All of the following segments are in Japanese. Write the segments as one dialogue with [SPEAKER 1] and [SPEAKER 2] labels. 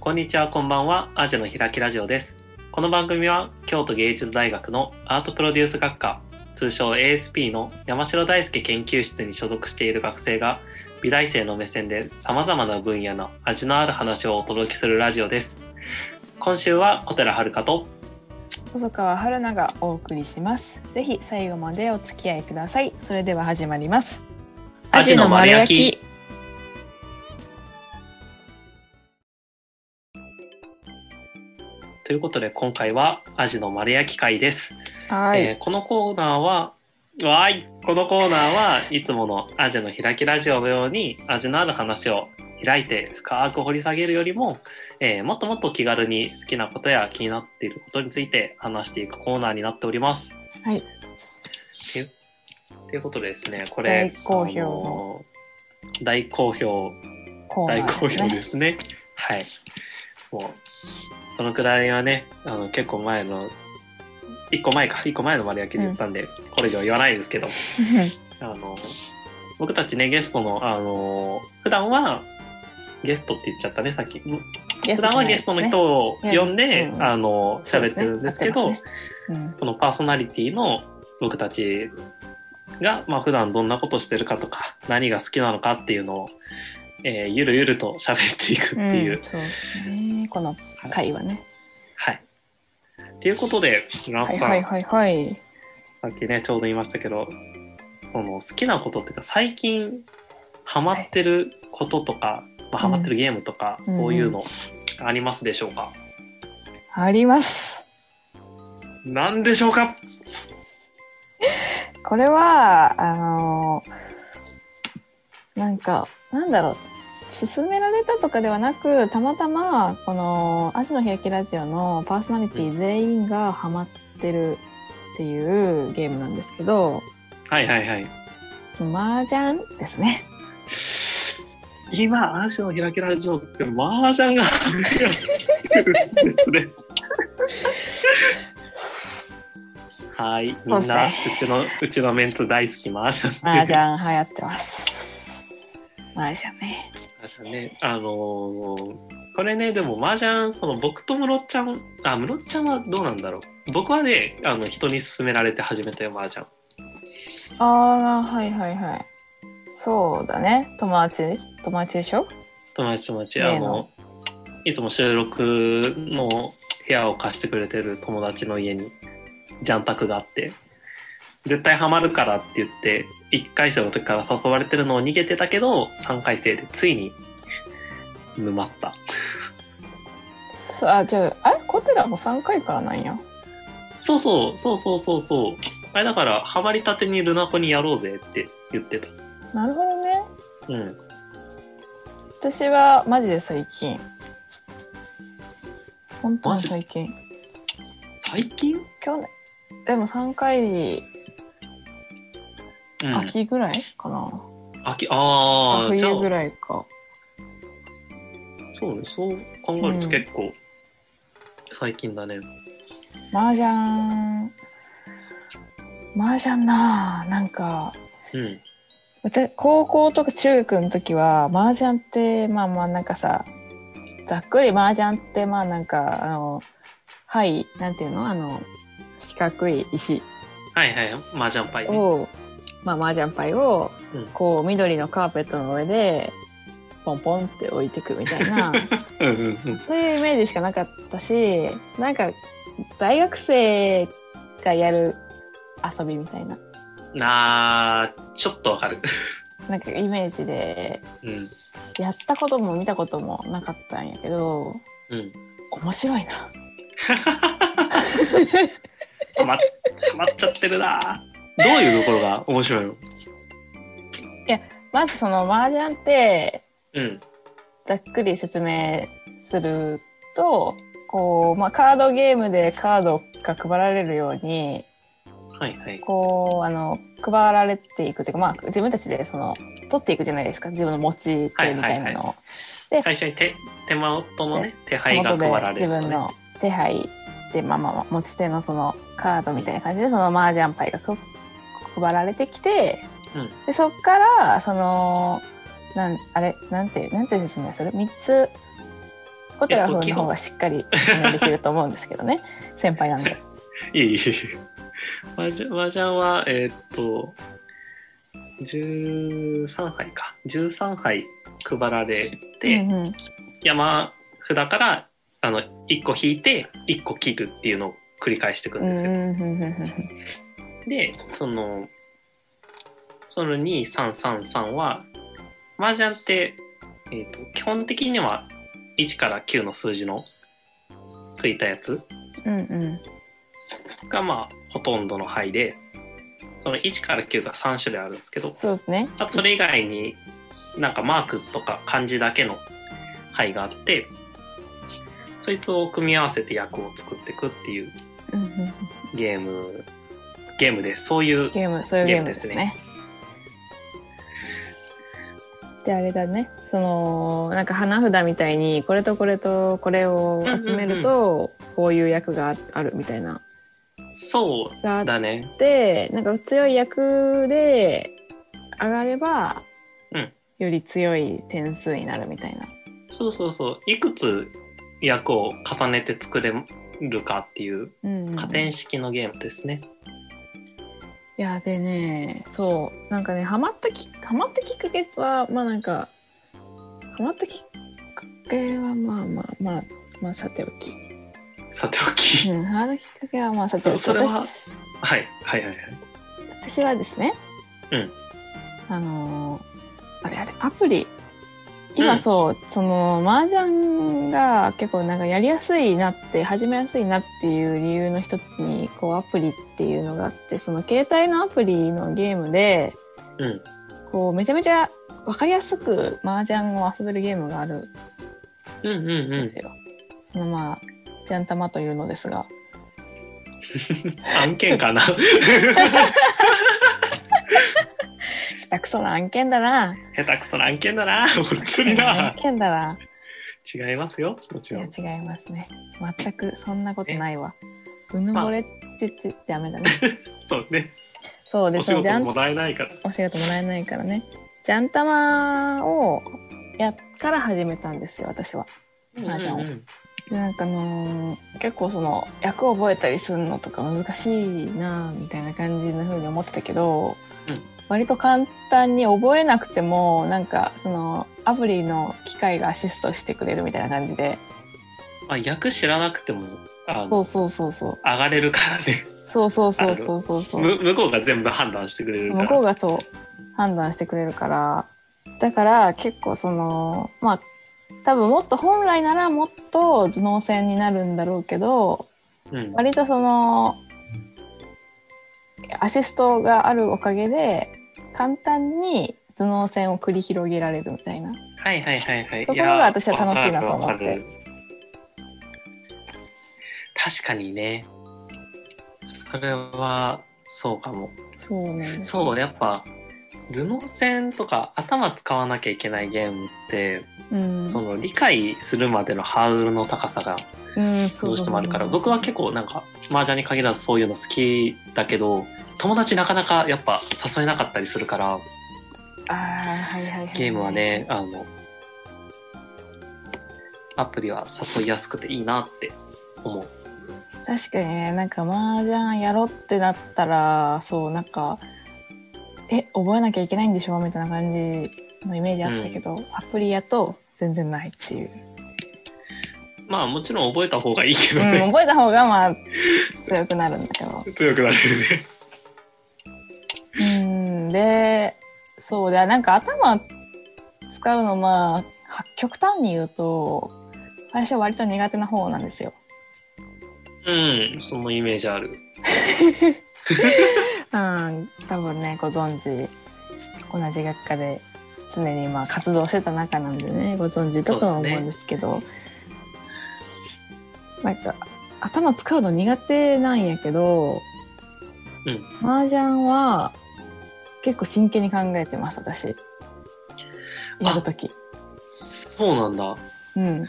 [SPEAKER 1] こんにちは、こんばんは。アジアの開きラジオです。この番組は京都芸術大学のアートプロデュース学科、通称 ASP の山城大輔研究室に所属している学生が、美大生の目線で様々な分野の味のある話をお届けするラジオです。今週は小寺遥と
[SPEAKER 2] 細川春菜がお送りします。ぜひ最後までお付き合いください。それでは始まります。
[SPEAKER 1] アジの丸焼き。ということで今回はアジの丸焼き会です。
[SPEAKER 2] はい、
[SPEAKER 1] えーこのコーナーは、わーいこのコーナーはいつものアジの開きラジオのように味のある話を開いて深く掘り下げるよりも、えーもっともっと気軽に好きなことや気になっていることについて話していくコーナーになっております。
[SPEAKER 2] はい。
[SPEAKER 1] ということでですね、これ、
[SPEAKER 2] 大好評
[SPEAKER 1] あのー大好評大好
[SPEAKER 2] ナーですね。
[SPEAKER 1] 評ですね。はい。もう、そのくらいはね、あの、結構前の、一個前か、一個前の丸焼きで言ったんで、これ以上言わないですけど、あの、僕たちね、ゲストの、あの、普段は、ゲストって言っちゃったね、さっき。普段はゲストの人を呼んで、
[SPEAKER 2] うん。
[SPEAKER 1] あの、喋ってるんですけど、
[SPEAKER 2] 合ってますね。
[SPEAKER 1] このパーソナリティの僕たちが、まあ普段どんなことしてるかとか、何が好きなのかっていうのを、えーゆるゆると喋っていくって
[SPEAKER 2] う。ん
[SPEAKER 1] いう、
[SPEAKER 2] うん。この回はね。
[SPEAKER 1] はい。ということで、村
[SPEAKER 2] はい
[SPEAKER 1] 尾さん、
[SPEAKER 2] はいはいはい。
[SPEAKER 1] さっきね、ちょうど言いましたけど、その好きなことっていうか、最近ハマってることとか、まあ、ハマってるゲームとか、
[SPEAKER 2] うん
[SPEAKER 1] そういうのありますでしょうか、
[SPEAKER 2] あります。
[SPEAKER 1] なんでしょうか？
[SPEAKER 2] これは、あのなんか、なんだろう。勧められたとかではなく、たまたま、この、アジの開きラジオのパーソナリティ全員がハマってるっていうゲームなんですけど、
[SPEAKER 1] はいはいはい。
[SPEAKER 2] 麻雀ですね。
[SPEAKER 1] 今、アジの開きラジオって麻雀が てるんですね。はい、みんな、うちの、うちのメンツ大好き麻雀。
[SPEAKER 2] 麻雀流行ってます。麻雀ね。
[SPEAKER 1] 麻雀ね、あのーこれね、でも麻雀、その僕とムロちゃん、あ、ムロちゃんはどうなんだろう。僕はね、あの、人に勧められて始めたよ、麻雀。
[SPEAKER 2] ああ、はいはいはい。そうだね。友達友達でしょ？
[SPEAKER 1] 友達友達、あの、いつも収録の部屋を貸してくれてる友達の家に、ジャン卓があって、絶対ハマるからって言って、1回生の時から誘われてるのを逃げてたけど、3回生でついに沼った。
[SPEAKER 2] そうあ、じゃあ、あれ？コテラも3回からなんや？
[SPEAKER 1] そうそう、そうそうそうそう。あれだから、ハマりたてにルナコにやろうぜって言ってた。
[SPEAKER 2] なるほどね。
[SPEAKER 1] うん。
[SPEAKER 2] 私はマジで最近。本当に最近。
[SPEAKER 1] 最近？
[SPEAKER 2] 去年。でも3回、
[SPEAKER 1] うん。
[SPEAKER 2] 秋ぐらいかな。
[SPEAKER 1] 秋、ああ
[SPEAKER 2] 冬ぐ、らいか。
[SPEAKER 1] そうね、そう考えると結構、最近だね。
[SPEAKER 2] 麻雀、麻雀なあなんか、
[SPEAKER 1] うん。
[SPEAKER 2] 私高校とか中学の時は麻雀ってまあまあなんかさざっくり麻雀ってまあなんかあのはいなんていうの？あの四角い石
[SPEAKER 1] はいはい、麻雀パイね。
[SPEAKER 2] を、まあ麻雀パイを
[SPEAKER 1] うん
[SPEAKER 2] こう緑のカーペットの上でポンポンって置いてくみたいな。そういうイメージしかなかったしなんか大学生がやる遊びみたいな
[SPEAKER 1] なあ、ちょっとわかる。
[SPEAKER 2] なんかイメージで
[SPEAKER 1] うん。
[SPEAKER 2] やったことも見たこともなかったんやけど
[SPEAKER 1] うん。
[SPEAKER 2] 面白いな。
[SPEAKER 1] はま、はまっちゃってるなどういうところが面白いの？
[SPEAKER 2] まずその麻雀って
[SPEAKER 1] うん。
[SPEAKER 2] ざっくり説明するとこう、まあ、カードゲームでカードが配られるように
[SPEAKER 1] はいはい。
[SPEAKER 2] こうあの配られていくっていうか、まあ、自分たちでその取っていくじゃないですか自分の持ち手みたいなのを。
[SPEAKER 1] はいはい最初に手、手元のね、手配が配られると、ね。
[SPEAKER 2] 自分の手配で、まあまあまあ持ち手のそのカードみたいな感じでその麻雀牌がこ配られてきて、
[SPEAKER 1] うん
[SPEAKER 2] でそっからそのなんあれなんてなんて説明する3つコテラフの方がしっかりできると思うんですけどね。先輩なんで。
[SPEAKER 1] いえいえいえ。麻雀は、えーっと、13杯か。13杯配られて、
[SPEAKER 2] うんうん、
[SPEAKER 1] 山札から、あの、1個引いて、1個切るっていうのを繰り返していくんですよ。
[SPEAKER 2] うんうんうんうんうん
[SPEAKER 1] で、その、その2333は、麻雀って、えっ、と、基本的には1から9の数字のついたやつ
[SPEAKER 2] うんうん
[SPEAKER 1] が、まあ、ほとんどの牌で、その1から9が3種類あるんですけど、
[SPEAKER 2] そうですね。
[SPEAKER 1] あとそれ以外になんかマークとか漢字だけの牌があって、そいつを組み合わせて役を作っていくっていう
[SPEAKER 2] うんうんうん
[SPEAKER 1] ゲーム、ゲームです。そういう、
[SPEAKER 2] ゲーム、そういうゲームですね。で、あれだね。その、なんか花札みたいに、これとこれとこれを集めると、こういう役があるみたいな。
[SPEAKER 1] そうだね。
[SPEAKER 2] て、なんか強い役で上がれば、
[SPEAKER 1] うん
[SPEAKER 2] より強い点数になるみたいな。
[SPEAKER 1] そうそうそう。いくつ役を重ねて作れるかっていう
[SPEAKER 2] うんうん
[SPEAKER 1] 加点式のゲームですね。
[SPEAKER 2] いやでねそうなんかねハマったきハマったきっかけはまあなんかハマったきっかけはまあまあまあまあさておき、
[SPEAKER 1] さておき。
[SPEAKER 2] うん、ハマったきっかけはまあさておき
[SPEAKER 1] それは
[SPEAKER 2] 私
[SPEAKER 1] はい。はいはいはい。
[SPEAKER 2] 私はですね
[SPEAKER 1] うん
[SPEAKER 2] あのーあれあれアプリ今
[SPEAKER 1] うん
[SPEAKER 2] そう、その麻雀が結構なんかやりやすいなって始めやすいなっていう理由の一つにこうアプリっていうのがあってその携帯のアプリのゲームで
[SPEAKER 1] うん。
[SPEAKER 2] こうめちゃめちゃ分かりやすく麻雀を遊べるゲームがある
[SPEAKER 1] うんうんうんん
[SPEAKER 2] です。よ。そのまあジャンタマというのですが
[SPEAKER 1] 案件かな
[SPEAKER 2] 下手くそな案件だな。
[SPEAKER 1] 下手くそな案件だな。本当にな
[SPEAKER 2] 案。件だな。
[SPEAKER 1] 違いますよ。もちろん。
[SPEAKER 2] 違いますね。全くそんなことないわ。うぬぼれって言ってダメだね。
[SPEAKER 1] そうね。
[SPEAKER 2] そうで
[SPEAKER 1] お
[SPEAKER 2] すジャン
[SPEAKER 1] 仕事もらえないから。
[SPEAKER 2] お仕事もらえないからね。ジャンタマをやっから始めたんですよ私は。麻雀を
[SPEAKER 1] うんうん
[SPEAKER 2] でなんかあのー結構その役を覚えたりするのとか難しいなみたいな感じの風に思ってたけど、
[SPEAKER 1] うん
[SPEAKER 2] 割と簡単に覚えなくてもなんかそのアプリの機械がアシストしてくれるみたいな感じで
[SPEAKER 1] まあ、役知らなくても、
[SPEAKER 2] そうそうそうそう
[SPEAKER 1] 上がれるからね。
[SPEAKER 2] そうそうそうそうそうそう
[SPEAKER 1] む向こうが全部判断してくれるから。
[SPEAKER 2] 向こうがそう判断してくれるからだから結構そのまあ多分もっと本来ならもっと頭脳戦になるんだろうけど
[SPEAKER 1] うん。
[SPEAKER 2] 割とそのアシストがあるおかげで簡単に頭脳戦を繰り広げられるみたいな
[SPEAKER 1] はいはいはいはい。
[SPEAKER 2] そこが私は楽しいなと思って
[SPEAKER 1] やわかるわかる確かにね。それは、そうかも。
[SPEAKER 2] そうなんです
[SPEAKER 1] そう、やっぱ、頭脳戦とか頭使わなきゃいけないゲームって、
[SPEAKER 2] うん。
[SPEAKER 1] その理解するまでのハードルの高さが
[SPEAKER 2] うん
[SPEAKER 1] どうしてもあるから、僕は結構なんか、麻雀に限らずそういうの好きだけど、友達なかなかやっぱ誘えなかったりするから、
[SPEAKER 2] はいはいはい
[SPEAKER 1] ゲームはね、あの、アプリは誘いやすくていいなって思う。
[SPEAKER 2] 確かにねなんか麻雀やろうってなったらそうなんかえ覚えなきゃいけないんでしょみたいな感じのイメージあったけど、アプリやと全然ないっていう、
[SPEAKER 1] まあもちろん覚えた方がいいけ
[SPEAKER 2] うん、
[SPEAKER 1] どね。
[SPEAKER 2] 覚えた方がまあ強くなるんだけど
[SPEAKER 1] 強くなれるね。
[SPEAKER 2] うんでそうでなんか頭使うのまあは極端に言うと私は割と苦手な方なんですよ。
[SPEAKER 1] うん、そのイメージある。
[SPEAKER 2] うん、多分ねご存知同じ学科で常にまあ活動してた中なんでねご存知だとは思うんですけどなんか頭使うの苦手なんやけど、
[SPEAKER 1] うん
[SPEAKER 2] 麻雀は結構真剣に考えてます私やるとき。
[SPEAKER 1] そうなんだ。
[SPEAKER 2] うん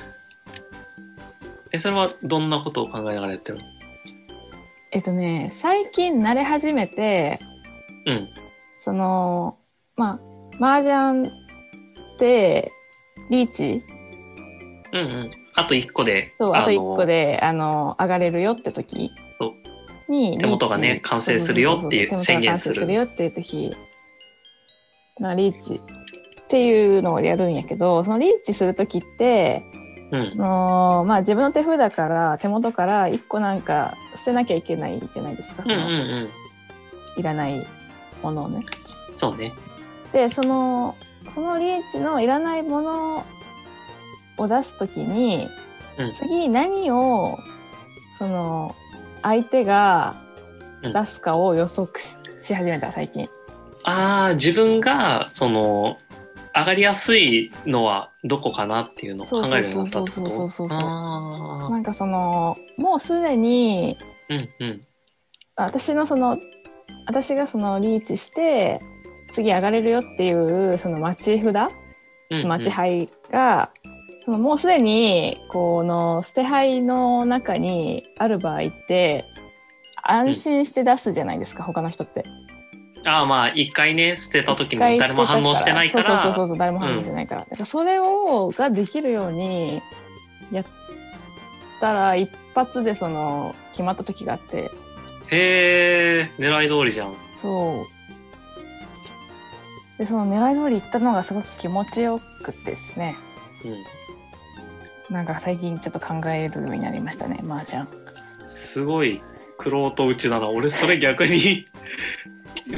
[SPEAKER 1] え、それはどんなことを考えながらやってるの？
[SPEAKER 2] えっとね最近慣れ始めて
[SPEAKER 1] うん。
[SPEAKER 2] そのまあ麻雀ってリーチ？
[SPEAKER 1] うんうん。あと1個で、
[SPEAKER 2] そう、あと
[SPEAKER 1] の
[SPEAKER 2] 1個で、あの、上がれるよって時に、
[SPEAKER 1] 手元がね完成するよっていう
[SPEAKER 2] そそそ手元が完成
[SPEAKER 1] 宣言する
[SPEAKER 2] するよっていう時、まあ、リーチっていうのをやるんやけど、そのリーチする時って、
[SPEAKER 1] うん
[SPEAKER 2] あ。のまあ自分の手札から手元から1個なんか捨てなきゃいけないじゃないですか。
[SPEAKER 1] うんうんうん。
[SPEAKER 2] いらないものをね。
[SPEAKER 1] そうね。
[SPEAKER 2] で、その、そのリーチのいらないものを出すときに、
[SPEAKER 1] うん
[SPEAKER 2] 次何を、その、相手が出すかを予測し,、し始めた、最近。
[SPEAKER 1] ああ、自分が、その、上がりやすいのはどこかなっていうのを考えるようになったって
[SPEAKER 2] そう
[SPEAKER 1] こと
[SPEAKER 2] そうそうそうそう
[SPEAKER 1] あ
[SPEAKER 2] なんかその、もうすでに、
[SPEAKER 1] うんうん。
[SPEAKER 2] 私のその、私がそのリーチして、次上がれるよっていう、その待ち札
[SPEAKER 1] うんうん
[SPEAKER 2] 待ち牌が、そのもうすでにこの捨て牌の中にある場合って安心して出すじゃないですか、他の人って。
[SPEAKER 1] ああ、まあ、一回ね、捨てた時に誰も反応してないから。
[SPEAKER 2] そうそうそうそう誰も反応してないから、だからそれをができるようにやったら一発でその決まった時があって
[SPEAKER 1] へえ、狙い通りじゃん。
[SPEAKER 2] そうでその狙い通り行ったのがすごく気持ちよくてですね
[SPEAKER 1] うん。
[SPEAKER 2] なんか最近ちょっと考えるようになりましたね麻雀
[SPEAKER 1] すごい、クロート打ちだな。俺、それ逆に、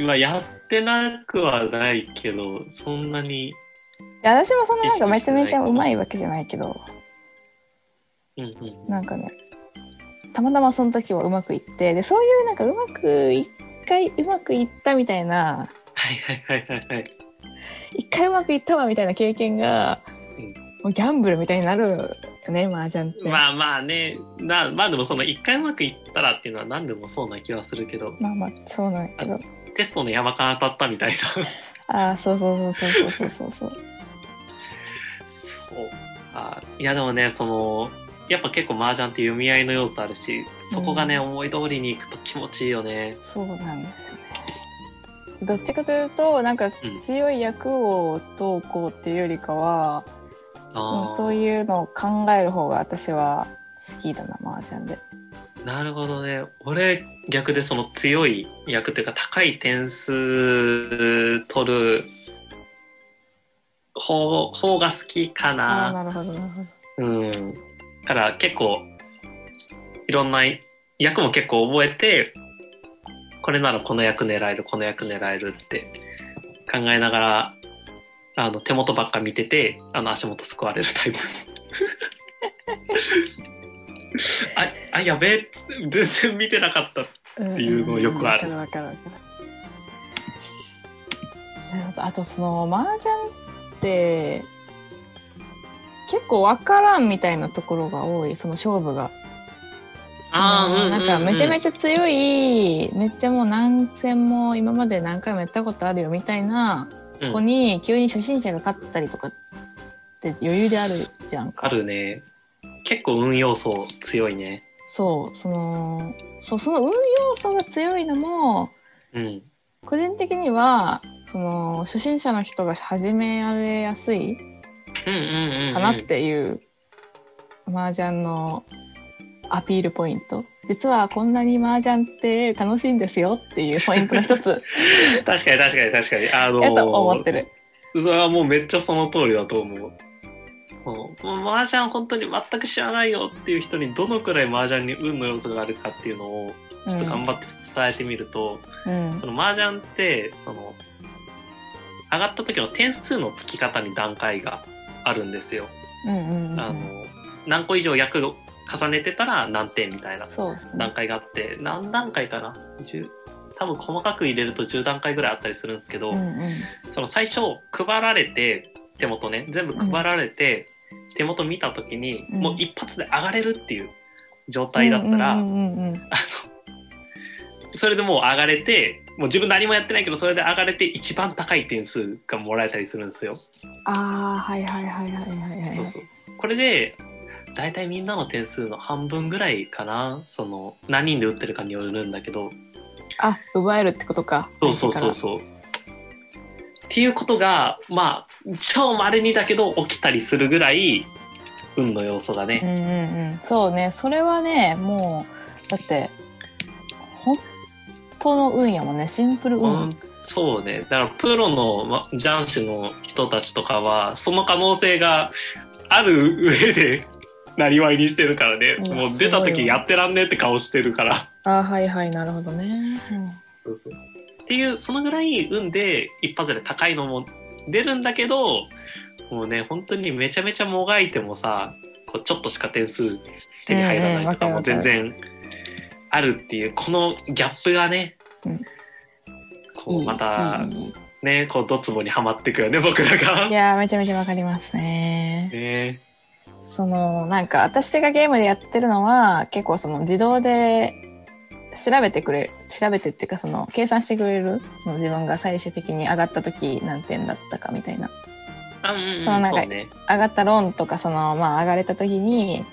[SPEAKER 1] まあ、やってなくはないけど、そんなに、
[SPEAKER 2] いや私もそんななんかめちゃめちゃうまいわけじゃないけど
[SPEAKER 1] うんうん。
[SPEAKER 2] なんかねたまたまその時はうまくいってでそういうなんかうまく一回うまくいったみたいな
[SPEAKER 1] はいはいはいはいはい。
[SPEAKER 2] 一回うまくいったわみたいな経験が、
[SPEAKER 1] うん
[SPEAKER 2] ギャンブルみたいになるよね、麻雀って。
[SPEAKER 1] まあまあね、なまあでもその一回うまくいったらっていうのは何でもそうな気はするけど。
[SPEAKER 2] まあまあ、そうなんやけど。
[SPEAKER 1] テストの山から当たったみたいな。
[SPEAKER 2] ああ、そうそうそうそうそうそうそう。そう。
[SPEAKER 1] あいやでもね、その、やっぱ結構麻雀って読み合いの要素あるし、そこがね、
[SPEAKER 2] うん、
[SPEAKER 1] 思い通りにいくと気持ちいいよね。
[SPEAKER 2] そうなんですよね。どっちかというと、なんか強い役をどうこうっていうよりかは、
[SPEAKER 1] うん
[SPEAKER 2] そういうのを考える方が私は好きだな麻雀で。
[SPEAKER 1] なるほどね。俺、逆でその強い役というか高い点数取る方方が好きかな。
[SPEAKER 2] なるほどなるほど。
[SPEAKER 1] うん。から結構、いろんな役も結構覚えて、これならこの役狙える、この役狙えるって考えながら、あの、手元ばっか見てて、あの、足元救われるタイプ。あ、あ、やべえ、全然見てなかった。
[SPEAKER 2] って
[SPEAKER 1] いうのよくある
[SPEAKER 2] わかるわかるわかる。あとその麻雀って結構わからんみたいなところが多いその勝負が。
[SPEAKER 1] ああ、うん、
[SPEAKER 2] なんかめちゃめ
[SPEAKER 1] ち
[SPEAKER 2] ちゃ強いめっちゃもう何戦も今まで何回もやったことあるよみたいな
[SPEAKER 1] ゃ
[SPEAKER 2] 子に急に初心者が勝ったりとかって余裕であるじゃんか。
[SPEAKER 1] あるね。結構運要素強いね。
[SPEAKER 2] そうそのそうその運要素が強いのも
[SPEAKER 1] うん。
[SPEAKER 2] 個人的にはその初心者の人が始められやすい。かなっていう麻雀のアピールポイント実はこんなに麻雀って楽しいんですよっていうポイントの一つ
[SPEAKER 1] 確かに確かに確かに。あのー
[SPEAKER 2] やと思ってる。
[SPEAKER 1] それはもうめっちゃその通りだと思う。麻雀本当に全く知らないよっていう人にどのくらい麻雀に運の要素があるかっていうのをちょっと頑張って伝えてみると、
[SPEAKER 2] うん
[SPEAKER 1] その麻雀ってその上がった時の点数のつき方に段階があるんですよ。
[SPEAKER 2] うんうんうん
[SPEAKER 1] あの何個以上役を重ねてたら何点みたいな段階があって何段階かな？10多分細かく入れると10段階ぐらいあったりするんですけど、
[SPEAKER 2] うんうん。
[SPEAKER 1] その最初配られて手元ね全部配られて、手元見た時に、
[SPEAKER 2] うん。
[SPEAKER 1] もう一発で上がれるっていう状態だったら、それでもう上がれてもう自分何もやってないけどそれで上がれて一番高い点数がもらえたりするんですよ。
[SPEAKER 2] ああはいはいはいはいはいはい。
[SPEAKER 1] そうそう。これで大体みんなの点数の半分ぐらいかなその何人で打ってるかによるんだけど
[SPEAKER 2] あ奪えるってことか
[SPEAKER 1] そうそうそうそう。っていうことがまあ超稀にだけど起きたりするぐらい運の要素がね。
[SPEAKER 2] うんうんうん。そうね。それはね、もう、だって、本当の運やもんね。シンプル運。
[SPEAKER 1] うんそうね。だからプロのま雀士の人たちとかは、その可能性がある上で、なりわいにしてるからね。もう出た時やってらんねえって顔してるから。
[SPEAKER 2] あはいはい、なるほどね。
[SPEAKER 1] そうそうっていう、そのぐらい運で一発で高いのも出るんだけど、もうね、本当にめちゃめちゃもがいてもさ、こうちょっとしか点数手に入らないとかも全然あるっていう、このギャップがね、
[SPEAKER 2] うん
[SPEAKER 1] こうまたね、こうドツボにはまっていくよね、僕らが。
[SPEAKER 2] いやー、めちゃめちゃわかりますね。
[SPEAKER 1] ね
[SPEAKER 2] その、なんか、私がゲームでやってるのは、結構その自動で調べてくれ、調べてっていうか、その、計算してくれる、その自分が最終的に上がった時何点だったかみたいな。
[SPEAKER 1] あ、うんうん、
[SPEAKER 2] そのなんか。上がったローンとか、その、まあ、上がれた時に、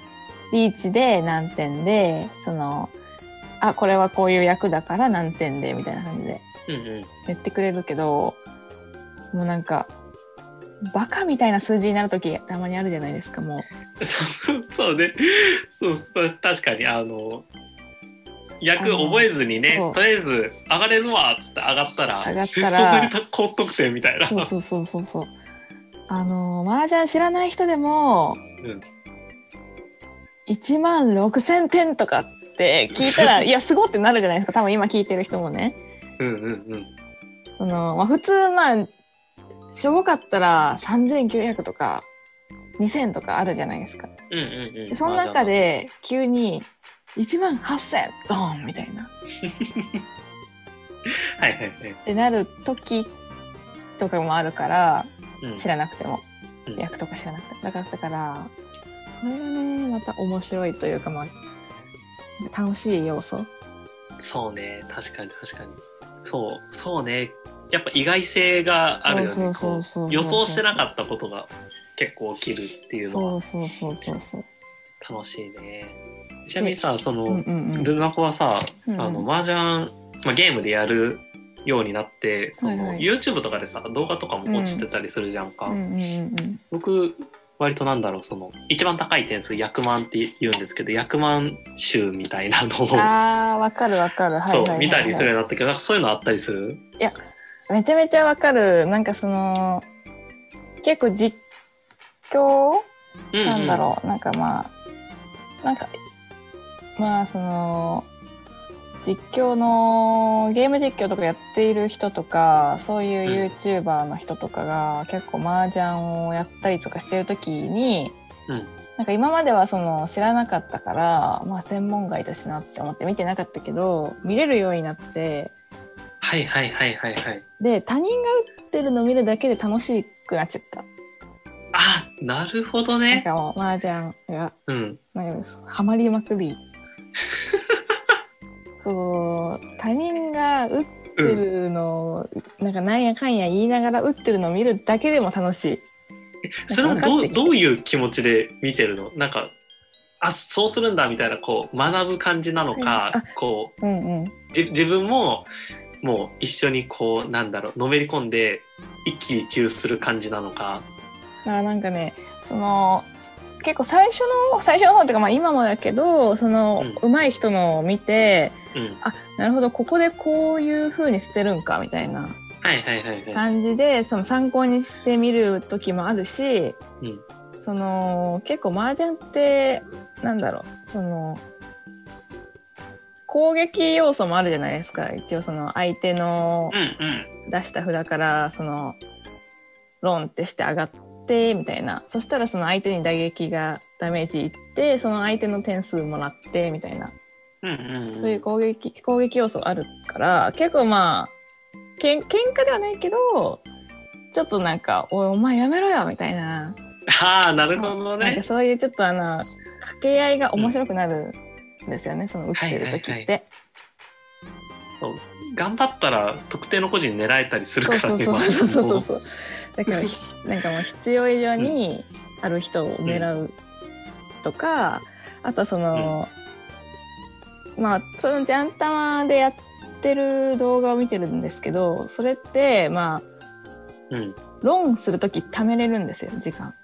[SPEAKER 2] リーチで何点で、その、あ、これはこういう役だから何点で、みたいな感じで
[SPEAKER 1] うんうん。
[SPEAKER 2] 言ってくれるけど、もうなんか、バカみたいな数字になる時たまにあるじゃないですか、もう。
[SPEAKER 1] そうね。そう、確かに、あの、役覚えずにねとりあえず上がれるわっつって上がったら、
[SPEAKER 2] 上がったら
[SPEAKER 1] そんなに高得点みたいな。
[SPEAKER 2] そうそうそうそうそう。あの、麻雀知らない人でも、
[SPEAKER 1] うん
[SPEAKER 2] 1万6千点とかって聞いたら、いや、すごってなるじゃないですか。多分今聞いてる人もね。
[SPEAKER 1] うんうんうん。
[SPEAKER 2] その、まあ、普通、まあ、しょぼかったら3900とか2000とかあるじゃないですか。
[SPEAKER 1] うんうんうん。
[SPEAKER 2] でその中で急に1万8000ドーンみたいな。
[SPEAKER 1] はいはいはい。
[SPEAKER 2] ってなる時とかもあるから、
[SPEAKER 1] うん
[SPEAKER 2] 知らなくても、
[SPEAKER 1] うん
[SPEAKER 2] 役とか知らなくてもだからだからそれがねまた面白いというかまあ楽しい要素
[SPEAKER 1] そうね、確かに確かに。そう、そうね。やっぱ意外性があるよね。予想してなかったことが結構起きるっていうの
[SPEAKER 2] そ
[SPEAKER 1] は
[SPEAKER 2] うそうそうそうそう。
[SPEAKER 1] 楽しいね。ちなみにさ、その、
[SPEAKER 2] うんうんうん。
[SPEAKER 1] ルナコはさ、
[SPEAKER 2] うん。うん
[SPEAKER 1] あの、麻雀、まあ、ゲームでやるようになって、その、
[SPEAKER 2] はいはい。
[SPEAKER 1] YouTube とかでさ、動画とかも落ちてたりするじゃんか。
[SPEAKER 2] うんうんうん
[SPEAKER 1] 僕、割となんだろう、その、一番高い点数、役満って言うんですけど、役満集みたいなのを、
[SPEAKER 2] うんあーわかるわかる。はい
[SPEAKER 1] そう、
[SPEAKER 2] はい、
[SPEAKER 1] 見たりするようになったけど、なんかそういうのあったりする？
[SPEAKER 2] めちゃめちゃわかる。なんかその結構実況
[SPEAKER 1] うん、
[SPEAKER 2] なんだろう、なんかまあ、なんか、まあその、実況の、ゲーム実況とかやっている人とか、そういう YouTuber の人とかが結構麻雀をやったりとかしてるときに、
[SPEAKER 1] うん。
[SPEAKER 2] なんか今まではその知らなかったから、まあ専門外だしなって思って見てなかったけど、見れるようになって、
[SPEAKER 1] はいはいはいはいはい。
[SPEAKER 2] で、他人が打ってるのを見るだけで楽しくなっちゃった。
[SPEAKER 1] あ、なるほど
[SPEAKER 2] なん
[SPEAKER 1] ね。
[SPEAKER 2] かもう麻雀が
[SPEAKER 1] うん。
[SPEAKER 2] なんかハマりまくり そう他人が打って
[SPEAKER 1] うん。
[SPEAKER 2] るのを、なんかなんやかんや言いながら打ってるのを見るだけでも楽しい
[SPEAKER 1] それはどう、どういう気持ちで見てるの？なんか、あ、そうするんだみたいな、こう、学ぶ感じなの
[SPEAKER 2] はい
[SPEAKER 1] こう、
[SPEAKER 2] うんうん
[SPEAKER 1] じ自分ももう一緒にこうなんだろうのめり込んで一喜一憂する感じなのか。
[SPEAKER 2] だからなんかねその結構最初の最初の方っていうかまあ今もだけどその、
[SPEAKER 1] うん。
[SPEAKER 2] 上手い人のを見て
[SPEAKER 1] うん。
[SPEAKER 2] あなるほどここでこういう風に捨てるんかみたいな感じでその参考にしてみる時もあるし、
[SPEAKER 1] うん。
[SPEAKER 2] その結構麻雀ってなんだろうその攻撃要素もあるじゃないですか。一応その相手の出した札からそのロンってして上がってみたいな。そしたらその相手に打撃がダメージいってその相手の点数もらってみたいな。そういう攻撃攻撃要素あるから結構まあけん喧嘩ではないけどちょっとなんか「おいお前やめろよ」みたいな。
[SPEAKER 1] ああなるほど
[SPEAKER 2] なんか
[SPEAKER 1] ね
[SPEAKER 2] そういうちょっとあの掛け合いが面白くなるんですよね、その打ってる時って。
[SPEAKER 1] はいはいそう頑張ったら特定の個人狙えたりするからね
[SPEAKER 2] そうそうそうそう。だからひなんかもう必要以上にある人を狙うとか、あとはその、まあそのジャンタマでやってる動画を見てるんですけどそれってまあ
[SPEAKER 1] うん
[SPEAKER 2] ロンする時貯めれるんですよ時間。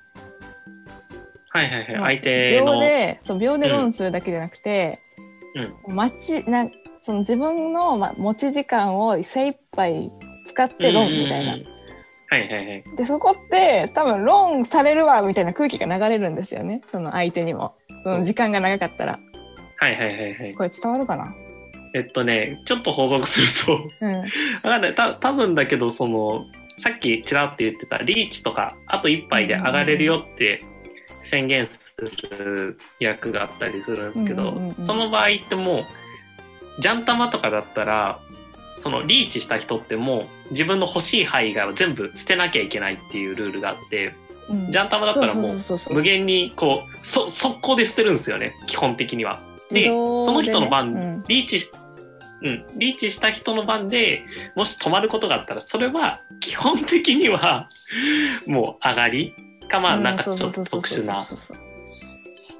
[SPEAKER 1] はいはいはい。
[SPEAKER 2] まあ
[SPEAKER 1] 相手の。
[SPEAKER 2] 秒で、そう、秒で論するだけじゃなくて、待ち、な、その自分の、ま、持ち時間を精一杯使って論みたいな。
[SPEAKER 1] うんうんうんはいはいはい。
[SPEAKER 2] で、そこって多分論されるわみたいな空気が流れるんですよね。その相手にも。その時間が長かったら。
[SPEAKER 1] はいはいはいはい。
[SPEAKER 2] これ伝わるかな？
[SPEAKER 1] えっとね、ちょっと補足すると、
[SPEAKER 2] うん。
[SPEAKER 1] わかんない。た多分だけど、その、さっきちらって言ってたリーチとか、あと一杯で上がれるよって宣言する役があったりするんですけど、
[SPEAKER 2] うんうんうんうん。
[SPEAKER 1] その場合ってもう、ジャン玉とかだったら、そのリーチした人ってもう自分の欲しい範囲が全部捨てなきゃいけないっていうルールがあって、
[SPEAKER 2] うん。
[SPEAKER 1] ジャン玉だったらもう無限にこう、そ、速攻で捨てるんですよね、基本的には。で、
[SPEAKER 2] ね。
[SPEAKER 1] その人の番、
[SPEAKER 2] うん。
[SPEAKER 1] リーチし、うん、リーチした人の番でもし止まることがあったら、それは基本的にはもう上がりか、まあなんかちょっと特殊な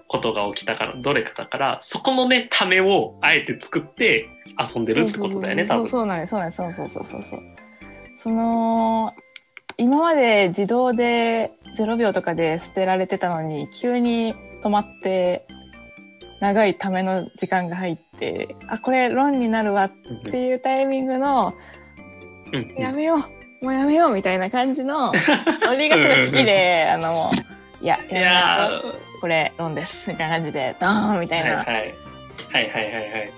[SPEAKER 1] ことが起きたから、どれかだから、そこのね、ためをあえて作って遊んでるってことだよね、多分。
[SPEAKER 2] そうそうなんですそうなんですそうそうそうそう。そうその今まで自動で0秒とかで捨てられてたのに急に止まって長いための時間が入ってあこれ論になるわっていうタイミングの
[SPEAKER 1] うんうん。
[SPEAKER 2] やめようもうやめようみたいな感じのノリがすごい好きであのいや
[SPEAKER 1] い
[SPEAKER 2] やこれ論ですみたいな感じでドーンみたいな、
[SPEAKER 1] はいはい。はいはいはいはい。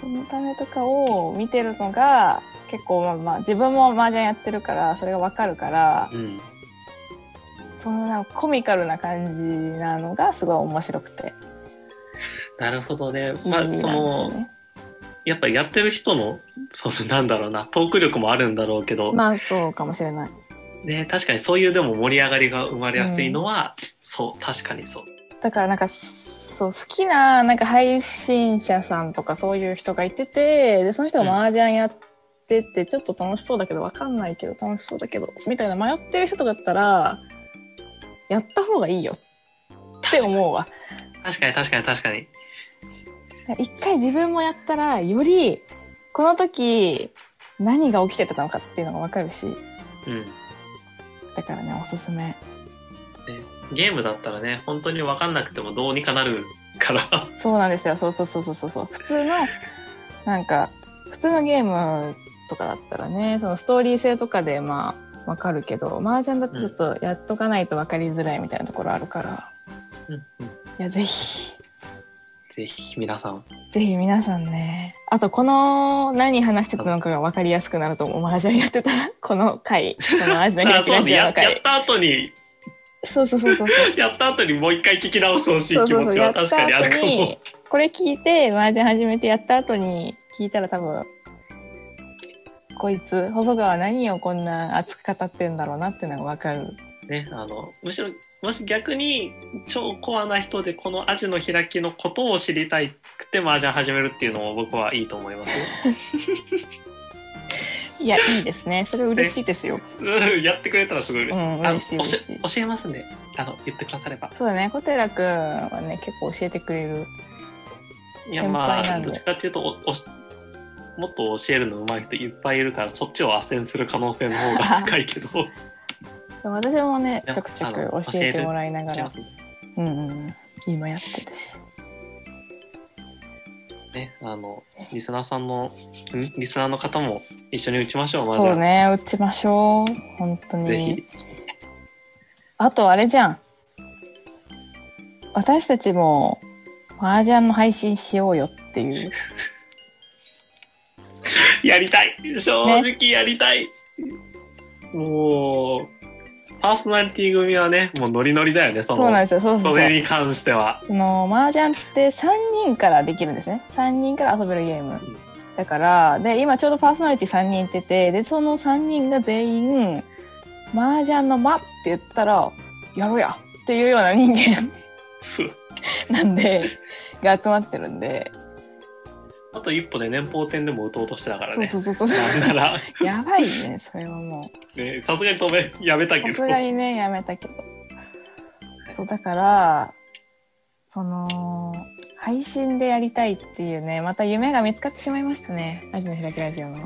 [SPEAKER 2] そのためとかを見てるのが結構まあまあ自分も麻雀やってるからそれがわかるから
[SPEAKER 1] うん。
[SPEAKER 2] そのなコミカルな感じなのがすごい面白くて
[SPEAKER 1] なるほどねまあ、その。やっぱやってる人の、そう、なんだろうな、トーク力もあるんだろうけど、
[SPEAKER 2] まあそうかもしれない。
[SPEAKER 1] ね、確かにそういうでも盛り上がりが生まれやすいのは、そう、確かにそう。
[SPEAKER 2] だからなんかそう好きななんか配信者さんとかそういう人がいててでその人が麻雀やっててちょっと楽しそうだけどわかんないけど楽しそうだけどみたいな迷ってる人だったらやった方がいいよって思うわ。
[SPEAKER 1] 確かに確かに確かに。
[SPEAKER 2] 一回自分もやったらよりこの時何が起きてたのかっていうのがわかるし
[SPEAKER 1] うん。
[SPEAKER 2] だからねおすすめ。
[SPEAKER 1] ね、ゲームだったらね、本当に分かんなくてもどうにかなるから。
[SPEAKER 2] そうなんですよ。そうそうそうそうそうそう。普通の、なんか、普通のゲームとかだったらね、そのストーリー性とかでまあ、わかるけど、麻雀だとちょっとやっとかないとわかりづらいみたいなところあるから、
[SPEAKER 1] うんうん、
[SPEAKER 2] いや、ぜひ、
[SPEAKER 1] ぜひ皆さん。
[SPEAKER 2] ぜひ皆さんね。あと、この、何話してたのかがわかりやすくなると思う。麻雀やってたら、この回、このジオの回。
[SPEAKER 1] やった後に、
[SPEAKER 2] そうそうそうそう。
[SPEAKER 1] やった後にもう一回聞き直してほしい気。持ちは確かにあるかも
[SPEAKER 2] これ聞いて、麻雀始めてやった後に聞いたら多分、こいつ、細川何をこんな熱く語ってんだろうなっていうのがわかる。
[SPEAKER 1] ね、あの、むしろ、もし逆に超コアな人でこのアジの開きのことを知りたいくて麻雀始めるっていうのも僕はいいと思いますよ。
[SPEAKER 2] いや、いいですね。それ嬉しいですよ。
[SPEAKER 1] うんやってくれたらすごい嬉しい。
[SPEAKER 2] うん嬉しい嬉しい
[SPEAKER 1] 教えますんで、あの、言ってくだされば。
[SPEAKER 2] そうだね。小寺くんはね、結構教えてくれる。
[SPEAKER 1] いや、
[SPEAKER 2] 先
[SPEAKER 1] まあ、どっちかっていうと、おおしもっと教えるの上手い人いっぱいいるから、そっちを斡旋する可能性の方が高いけど。
[SPEAKER 2] 私もね、ちょくちょく教えてもらいながらうんうん、今やってるし。
[SPEAKER 1] ね、あの、リスナーさんの、ん？リスナーの方も一緒に打ちましょう、まず
[SPEAKER 2] そうね、打ちましょう。本当
[SPEAKER 1] ぜ
[SPEAKER 2] に
[SPEAKER 1] ひ。。
[SPEAKER 2] あとあれじゃん。私たちも麻雀の配信しようよっていう。
[SPEAKER 1] やりたい正直やりたい、もう、パーソナリティ組はね、もうノリノリだよね、その、
[SPEAKER 2] そうなんですよ。そうそう
[SPEAKER 1] そ
[SPEAKER 2] そう。
[SPEAKER 1] れに関しては。
[SPEAKER 2] その麻雀って3人からできるんですね。3人から遊べるゲーム。だから、で、今ちょうどパーソナリティ3人いてて、で、その3人が全員、麻雀の間って言ったら、やろうやっていうような人間 なんで、が集まってるんで、
[SPEAKER 1] あと一歩で年俸店でも打とうとしてたから
[SPEAKER 2] そう
[SPEAKER 1] ね。
[SPEAKER 2] そうそうそう。
[SPEAKER 1] なんなら、
[SPEAKER 2] やばいね、それはもう。
[SPEAKER 1] ね、さすがに止め、やめたけど。
[SPEAKER 2] さすがにね、やめたけど。そう、だから、その、配信でやりたいっていうね、また夢が見つかってしまいましたね。アジの開きラジオの。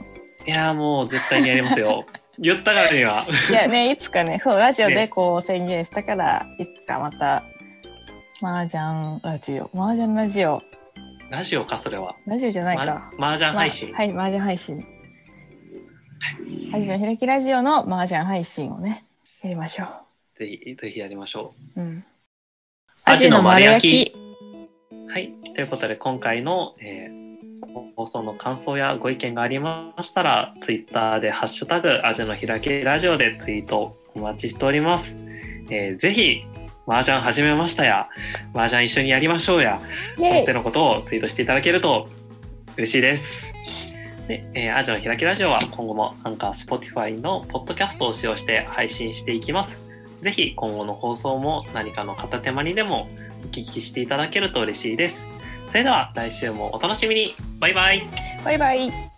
[SPEAKER 1] いやーもう絶対にやりますよ。言ったからには。
[SPEAKER 2] いやね、いつかね、そう、ラジオでこう宣言したから、いつかまた麻雀ラジオ。麻雀ラジオ。
[SPEAKER 1] ラジオか、それは。
[SPEAKER 2] ラジオじゃないか。
[SPEAKER 1] ま、麻雀配信。
[SPEAKER 2] まはい、麻雀配信。アジの開きラジオの麻雀配信をね、やりましょう。
[SPEAKER 1] ぜひ、ぜひやりましょ
[SPEAKER 2] うん。
[SPEAKER 1] アジの丸焼き。はい。ということで、今回の、えー放送の感想やご意見がありましたら、ツイッターでハッシュタグ、アジの開きラジオでツイートお待ちしております。えーぜひ、麻雀始めましたや、麻雀一緒にやりましょうや、ってのことをツイートしていただけると嬉しいです。で、えーアジの開きラジオは今後も Anchor、Spotify のポッドキャストを使用して配信していきます。ぜひ今後の放送も何かの片手間にでもお聞きしていただけると嬉しいです。それでは来週もお楽しみに。バイバイ。
[SPEAKER 2] バイバイ。